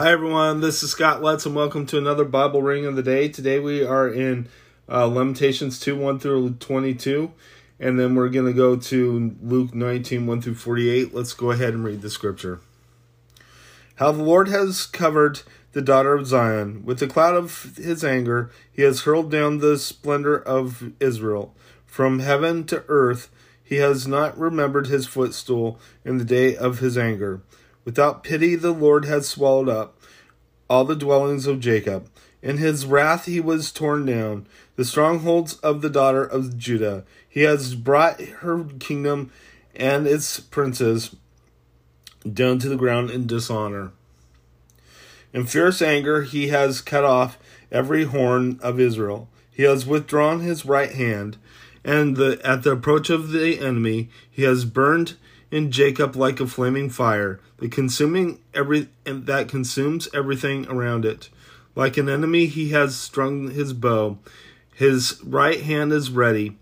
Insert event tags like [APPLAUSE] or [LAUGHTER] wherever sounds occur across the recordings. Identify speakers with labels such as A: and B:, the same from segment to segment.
A: Hi, everyone. This is Scott Letts, and welcome to another Bible Ring of the Day. Today we are in uh, Lamentations 2 1 through 22, and then we're going to go to Luke 19 1 through 48. Let's go ahead and read the scripture. How the Lord has covered the daughter of Zion. With the cloud of his anger, he has hurled down the splendor of Israel. From heaven to earth, he has not remembered his footstool in the day of his anger. Without pity, the Lord has swallowed up all the dwellings of Jacob. In his wrath, he was torn down, the strongholds of the daughter of Judah. He has brought her kingdom and its princes down to the ground in dishonor. In fierce anger, he has cut off every horn of Israel. He has withdrawn his right hand, and the, at the approach of the enemy, he has burned in Jacob like a flaming fire, the consuming every and that consumes everything around it. Like an enemy, he has strung his bow. His right hand is ready.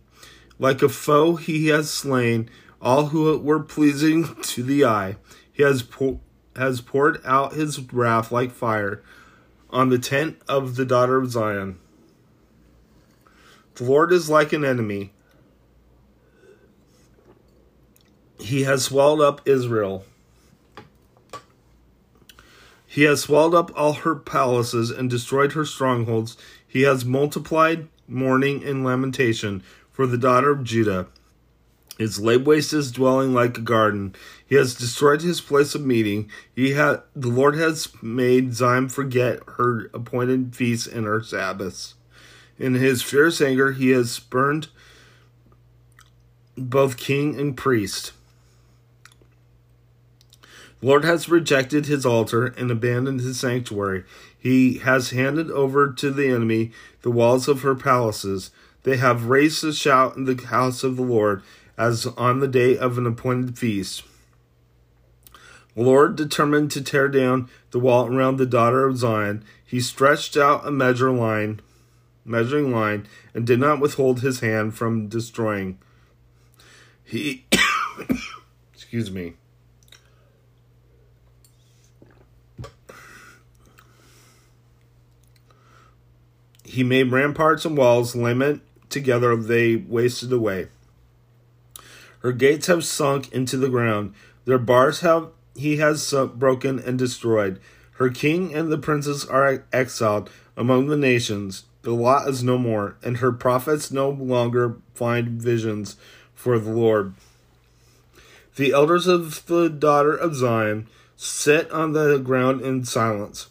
A: Like a foe, he has slain all who were pleasing [LAUGHS] to the eye. He has po- has poured out his wrath like fire on the tent of the daughter of Zion. The Lord is like an enemy He has swallowed up Israel. He has swallowed up all her palaces and destroyed her strongholds. He has multiplied mourning and lamentation for the daughter of Judah. His laid waste his dwelling like a garden. He has destroyed his place of meeting. He had the Lord has made Zion forget her appointed feasts and her Sabbaths. In his fierce anger, he has spurned both king and priest. Lord has rejected his altar and abandoned his sanctuary. He has handed over to the enemy the walls of her palaces. They have raised a shout in the house of the Lord as on the day of an appointed feast. Lord determined to tear down the wall around the daughter of Zion. He stretched out a measure line, measuring line, and did not withhold his hand from destroying. He [COUGHS] excuse me. He made ramparts and walls, lament together they wasted away. Her gates have sunk into the ground. Their bars have he has broken and destroyed. Her king and the princes are exiled among the nations. The lot is no more, and her prophets no longer find visions for the Lord. The elders of the daughter of Zion sit on the ground in silence.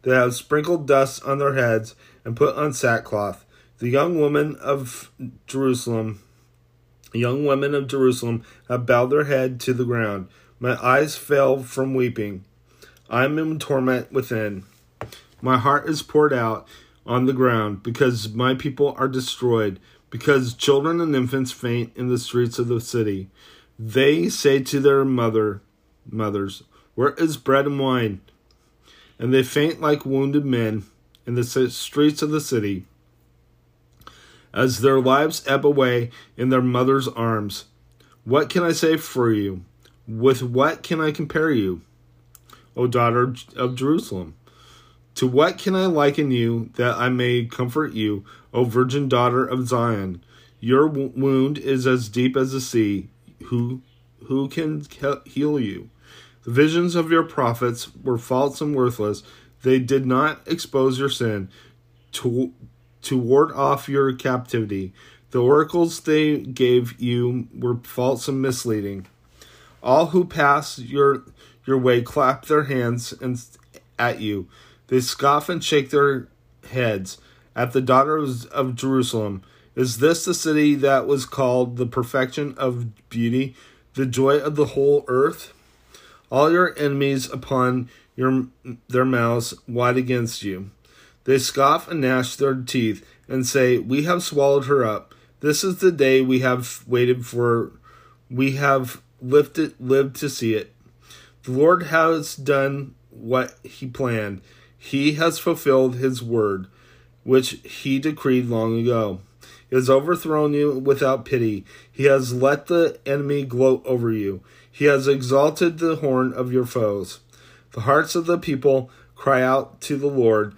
A: They have sprinkled dust on their heads and put on sackcloth. The young women of Jerusalem, young women of Jerusalem, have bowed their head to the ground. My eyes fail from weeping. I am in torment within. My heart is poured out on the ground because my people are destroyed, because children and infants faint in the streets of the city. They say to their mother, mothers, Where is bread and wine? And they faint like wounded men in the streets of the city as their lives ebb away in their mother's arms. What can I say for you? With what can I compare you, O daughter of Jerusalem? To what can I liken you that I may comfort you, O virgin daughter of Zion? Your wound is as deep as the sea. Who who can heal you? The visions of your prophets were false and worthless. They did not expose your sin to, to ward off your captivity. The oracles they gave you were false and misleading. All who pass your your way clap their hands and at you. They scoff and shake their heads at the daughters of Jerusalem. Is this the city that was called the perfection of beauty, the joy of the whole earth? All your enemies upon your their mouths wide against you. They scoff and gnash their teeth and say, "We have swallowed her up. This is the day we have waited for. We have lived to see it. The Lord has done what he planned. He has fulfilled his word, which he decreed long ago. He has overthrown you without pity. He has let the enemy gloat over you. He has exalted the horn of your foes. The hearts of the people cry out to the Lord.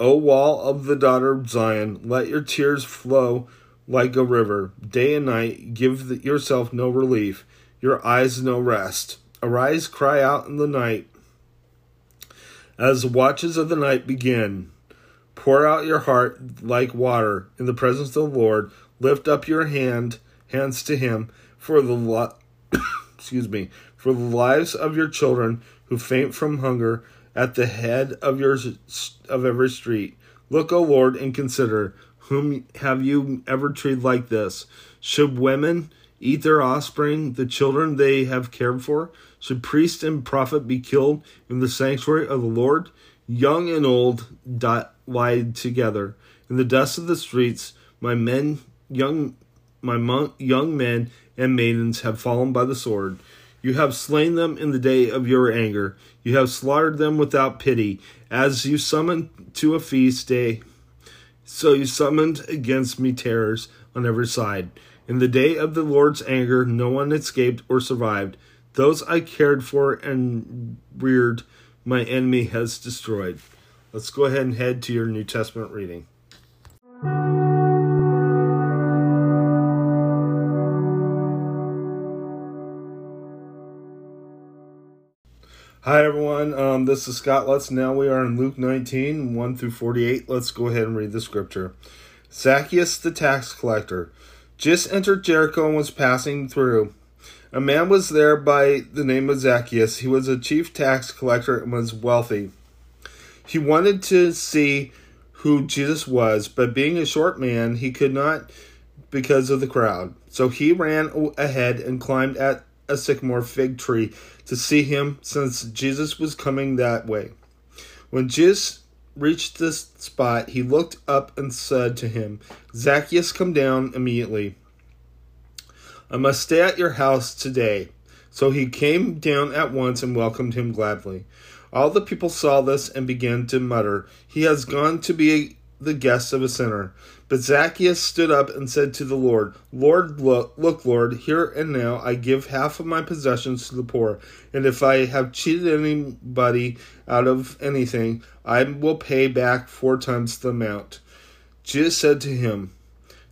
A: O wall of the daughter of Zion, let your tears flow like a river. Day and night, give yourself no relief, your eyes no rest. Arise, cry out in the night. As the watches of the night begin, pour out your heart like water in the presence of the Lord. Lift up your hand, hands to Him, for the [COUGHS] excuse me, for the lives of your children who faint from hunger at the head of your of every street. Look, O Lord, and consider whom have you ever treated like this? Should women eat their offspring, the children they have cared for? Should priest and prophet be killed in the sanctuary of the Lord? Young and old died together in the dust of the streets. My men, young, my young men and maidens have fallen by the sword. You have slain them in the day of your anger. You have slaughtered them without pity, as you summoned to a feast day. So you summoned against me terrors on every side. In the day of the Lord's anger, no one escaped or survived. Those I cared for and reared, my enemy has destroyed. Let's go ahead and head to your New Testament reading. Hi everyone, um, this is Scott Lutz. Now we are in Luke 19, 1 through 48. Let's go ahead and read the scripture. Zacchaeus the tax collector just entered Jericho and was passing through. A man was there by the name of Zacchaeus. He was a chief tax collector and was wealthy. He wanted to see who Jesus was, but being a short man, he could not because of the crowd. So he ran ahead and climbed at a sycamore fig tree to see him, since Jesus was coming that way. When Jesus reached this spot, he looked up and said to him, Zacchaeus, come down immediately. I must stay at your house today. So he came down at once and welcomed him gladly. All the people saw this and began to mutter, He has gone to be the guests of a sinner. But Zacchaeus stood up and said to the Lord, Lord, look, look, Lord, here and now I give half of my possessions to the poor, and if I have cheated anybody out of anything, I will pay back four times the amount. Jesus said to him,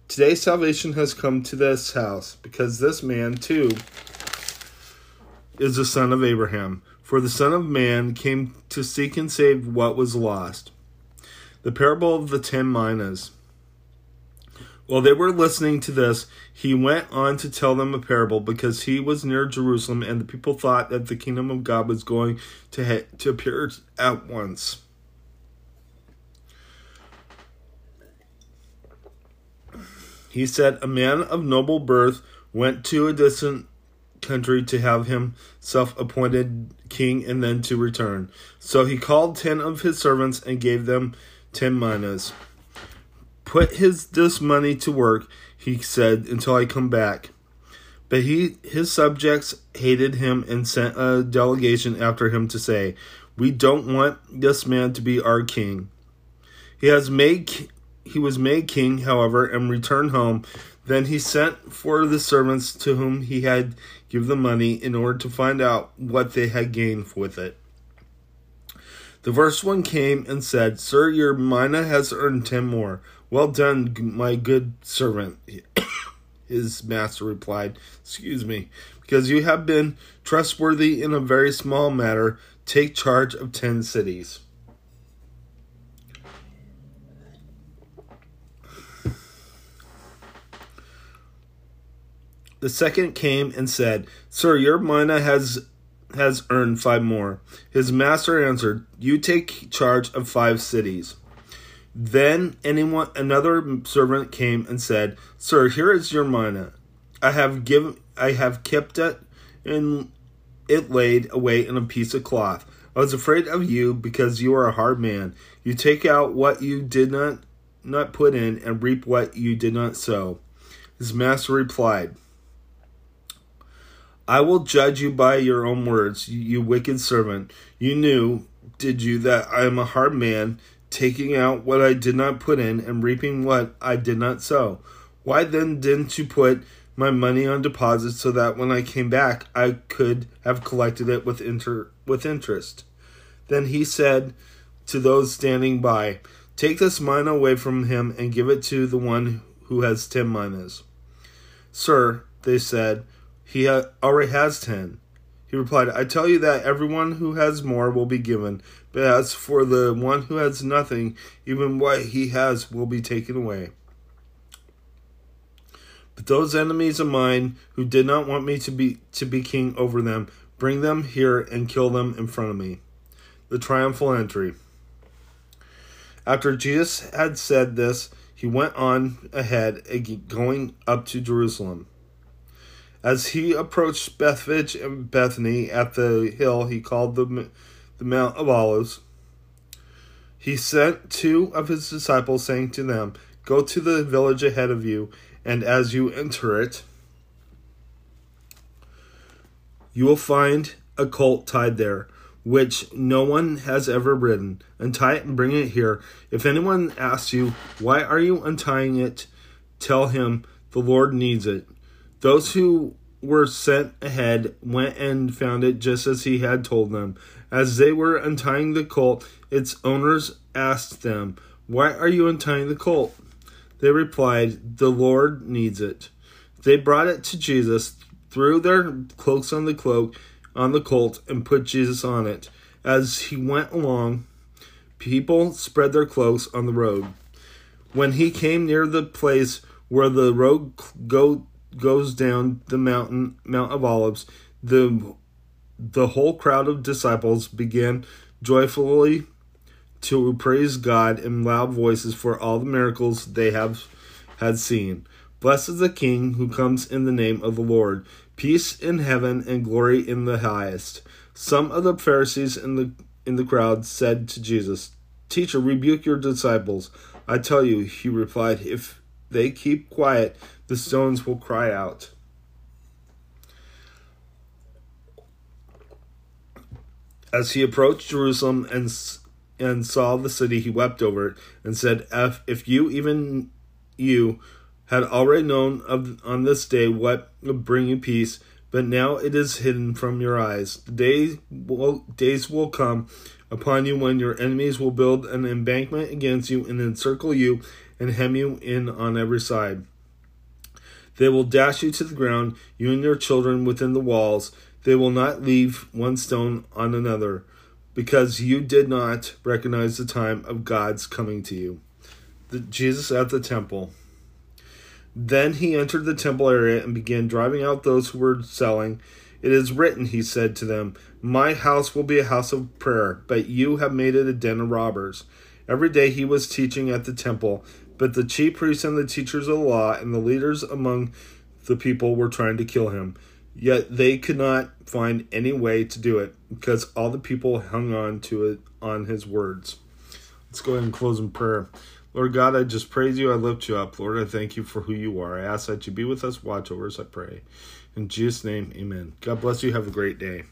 A: Today salvation has come to this house, because this man too is the son of Abraham. For the Son of Man came to seek and save what was lost. The parable of the ten minas. While they were listening to this, he went on to tell them a parable because he was near Jerusalem and the people thought that the kingdom of God was going to, ha- to appear at once. He said, A man of noble birth went to a distant country to have himself appointed king and then to return. So he called ten of his servants and gave them ten minas. Put his this money to work, he said, until I come back. But he his subjects hated him and sent a delegation after him to say, We don't want this man to be our king. He has made he was made king, however, and returned home. Then he sent for the servants to whom he had given the money in order to find out what they had gained with it. The first one came and said, Sir, your mina has earned ten more. Well done, my good servant. [COUGHS] His master replied, Excuse me, because you have been trustworthy in a very small matter, take charge of ten cities. The second came and said, Sir, your mina has has earned five more. His master answered, You take charge of five cities. Then anyone another servant came and said, Sir, here is your mina. I have given I have kept it and it laid away in a piece of cloth. I was afraid of you because you are a hard man. You take out what you did not not put in and reap what you did not sow. His master replied, I will judge you by your own words, you wicked servant. You knew, did you, that I am a hard man, taking out what I did not put in and reaping what I did not sow. Why then didn't you put my money on deposit so that when I came back I could have collected it with inter- with interest? Then he said, to those standing by, Take this mina away from him and give it to the one who has ten minas. Sir, they said, he ha- already has ten. He replied, I tell you that everyone who has more will be given, but as for the one who has nothing, even what he has will be taken away. But those enemies of mine who did not want me to be to be king over them, bring them here and kill them in front of me. The triumphal entry. After Jesus had said this, he went on ahead, going up to Jerusalem. As he approached Bethphage and Bethany at the hill he called the, the Mount of Olives, he sent two of his disciples, saying to them, Go to the village ahead of you, and as you enter it, you will find a colt tied there which no one has ever ridden. Untie it and bring it here. If anyone asks you, Why are you untying it? tell him, The Lord needs it. Those who were sent ahead went and found it just as he had told them. As they were untying the colt, its owners asked them, Why are you untying the colt? They replied, The Lord needs it. They brought it to Jesus, threw their cloaks on the cloak on the colt and put Jesus on it. As he went along, people spread their cloaks on the road. When he came near the place where the road go, goes down the mountain Mount of Olives, the the whole crowd of disciples began joyfully to praise God in loud voices for all the miracles they have had seen. Blessed is the King who comes in the name of the Lord. Peace in heaven and glory in the highest. Some of the Pharisees in the in the crowd said to Jesus, Teacher, rebuke your disciples. I tell you, he replied, if they keep quiet, the stones will cry out. As he approached Jerusalem and and saw the city, he wept over it and said, "If if you even you had already known of on this day what would bring you peace, but now it is hidden from your eyes. The day will, days will come upon you when your enemies will build an embankment against you and encircle you and hem you in on every side. They will dash you to the ground, you and your children within the walls. They will not leave one stone on another, because you did not recognize the time of God's coming to you. The, Jesus at the temple. Then he entered the temple area and began driving out those who were selling. It is written, he said to them, My house will be a house of prayer, but you have made it a den of robbers. Every day he was teaching at the temple, but the chief priests and the teachers of the law and the leaders among the people were trying to kill him. Yet they could not find any way to do it, because all the people hung on to it on his words. Let's go ahead and close in prayer. Lord God, I just praise you. I lift you up. Lord, I thank you for who you are. I ask that you be with us, watch over us, I pray. In Jesus' name, amen. God bless you. Have a great day.